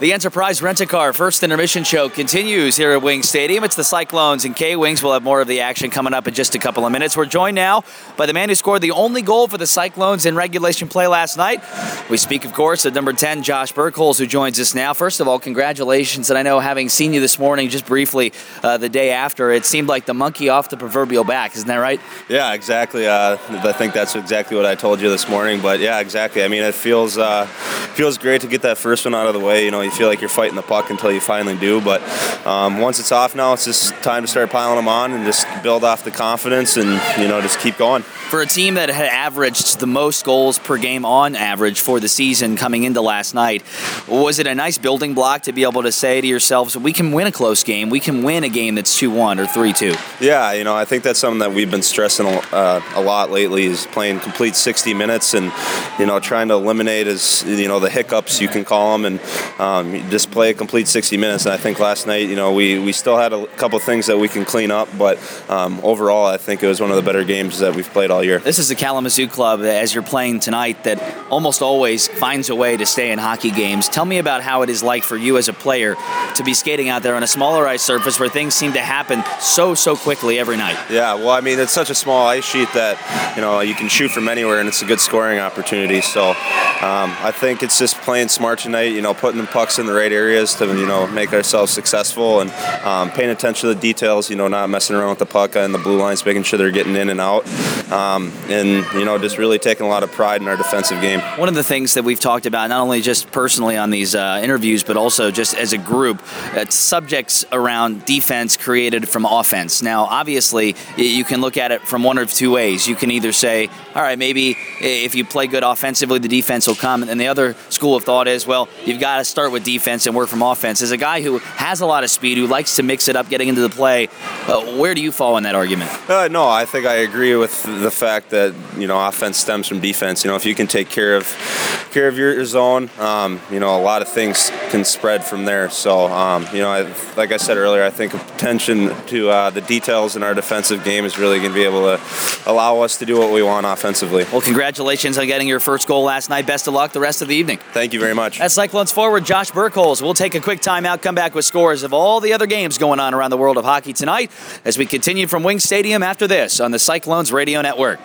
The Enterprise Rent-A-Car First Intermission Show continues here at Wing Stadium. It's the Cyclones and K-Wings. We'll have more of the action coming up in just a couple of minutes. We're joined now by the man who scored the only goal for the Cyclones in regulation play last night. We speak, of course, of number 10, Josh Birkholz, who joins us now. First of all, congratulations. And I know having seen you this morning just briefly uh, the day after, it seemed like the monkey off the proverbial back. Isn't that right? Yeah, exactly. Uh, I think that's exactly what I told you this morning. But yeah, exactly. I mean, it feels uh, feels great to get that first one out of the way. You know, you feel like you're fighting the puck until you finally do. But um, once it's off now, it's just time to start piling them on and just build off the confidence and you know just keep going. For a team that had averaged the most goals per game on average for the season coming into last night, was it a nice building block to be able to say to yourselves, we can win a close game, we can win a game that's two one or three two? Yeah, you know, I think that's something that we've been stressing uh, a lot lately is playing complete 60 minutes and you know trying to eliminate as you know the hiccups you can call them and um, just play a complete 60 minutes. And I think last night, you know, we, we still had a couple things that we can clean up, but um, overall, I think it was one of the better games that we've played all year. This is the Kalamazoo club as you're playing tonight that almost always finds a way to stay in hockey games. Tell me about how it is like for you as a player to be skating out there on a smaller ice surface where things seem to happen so so quickly every night. Yeah, well, I mean, it's such a small ice sheet that you know you can shoot from anywhere, and it's a good scoring opportunity. So um, I think it's just playing smart tonight. You know, putting the pucks in the right areas to you know make ourselves successful and um, paying attention to the details. You know, not messing around with the puck and the blue lines, making sure they're getting in and out, um, and you know just really taking a lot of pride in our defensive game. One of the things that we've talked about, not only just personally on these uh, interviews, but also just as a group, uh, subjects around defense created from offense. Now, obviously, you can look at it from one of two ways. You can either say, all right, maybe if you play good offensively, the defense will come, and the other school of thought is, well, you've got to start with defense and work from offense. As a guy who has a lot of speed, who likes to mix it up, getting into the play, uh, where do you fall in that argument? Uh, no, I think I agree with the fact that you know offense stems from defense. You know, if you can take care of care of your zone, um, you know, a lot of things can spread from there. So, um, you know, I, like I said earlier, I think attention to uh, the details in our defensive game is really going to be able to allow us to do what we want offensively. Well, congratulations on getting your first goal last night. Best of luck the rest of the evening. Thank you very much. That's Cyclones forward Josh Birkholz. We'll take a quick timeout, come back with scores of all the other games going on around the world of hockey tonight as we continue from Wing Stadium after this on the Cyclones Radio Network.